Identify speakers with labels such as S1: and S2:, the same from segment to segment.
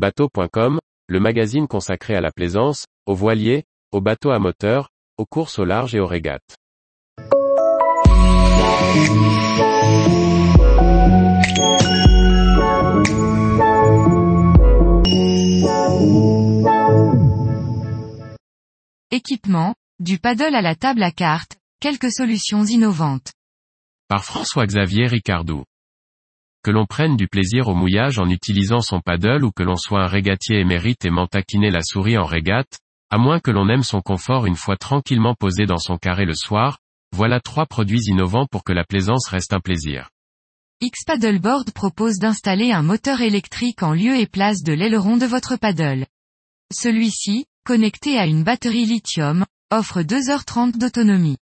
S1: Bateau.com, le magazine consacré à la plaisance, aux voiliers, aux bateaux à moteur, aux courses au large et aux régates.
S2: Équipement, du paddle à la table à cartes, quelques solutions innovantes.
S1: Par François-Xavier Ricardou. Que l'on prenne du plaisir au mouillage en utilisant son paddle ou que l'on soit un régatier émérite aimant taquiner la souris en régate, à moins que l'on aime son confort une fois tranquillement posé dans son carré le soir, voilà trois produits innovants pour que la plaisance reste un plaisir.
S2: X-Paddleboard propose d'installer un moteur électrique en lieu et place de l'aileron de votre paddle. Celui-ci, connecté à une batterie lithium, offre 2h30 d'autonomie.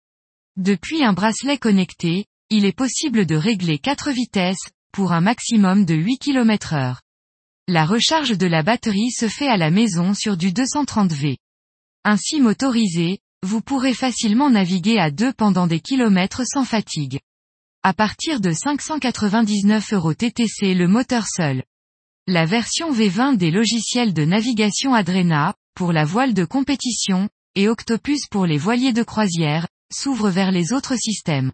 S2: Depuis un bracelet connecté, il est possible de régler 4 vitesses, pour un maximum de 8 km heure. La recharge de la batterie se fait à la maison sur du 230 V. Ainsi motorisé, vous pourrez facilement naviguer à deux pendant des kilomètres sans fatigue. À partir de 599 euros TTC le moteur seul. La version V20 des logiciels de navigation Adrena, pour la voile de compétition, et Octopus pour les voiliers de croisière, s'ouvre vers les autres systèmes.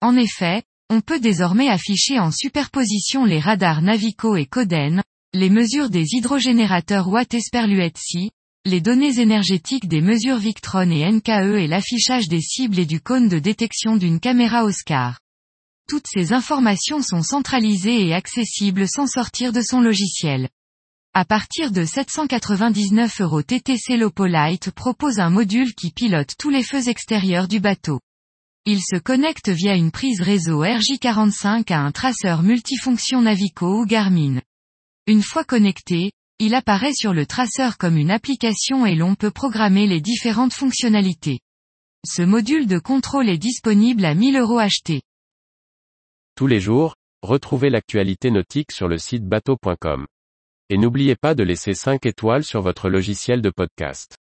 S2: En effet, on peut désormais afficher en superposition les radars Navico et Coden, les mesures des hydrogénérateurs Watt Esperluetsi, les données énergétiques des mesures Victron et NKE et l'affichage des cibles et du cône de détection d'une caméra Oscar. Toutes ces informations sont centralisées et accessibles sans sortir de son logiciel. À partir de 799 euros TTC Lopolite propose un module qui pilote tous les feux extérieurs du bateau. Il se connecte via une prise réseau RJ45 à un traceur multifonction Navico ou Garmin. Une fois connecté, il apparaît sur le traceur comme une application et l'on peut programmer les différentes fonctionnalités. Ce module de contrôle est disponible à 1000 euros achetés.
S1: Tous les jours, retrouvez l'actualité nautique sur le site bateau.com. Et n'oubliez pas de laisser 5 étoiles sur votre logiciel de podcast.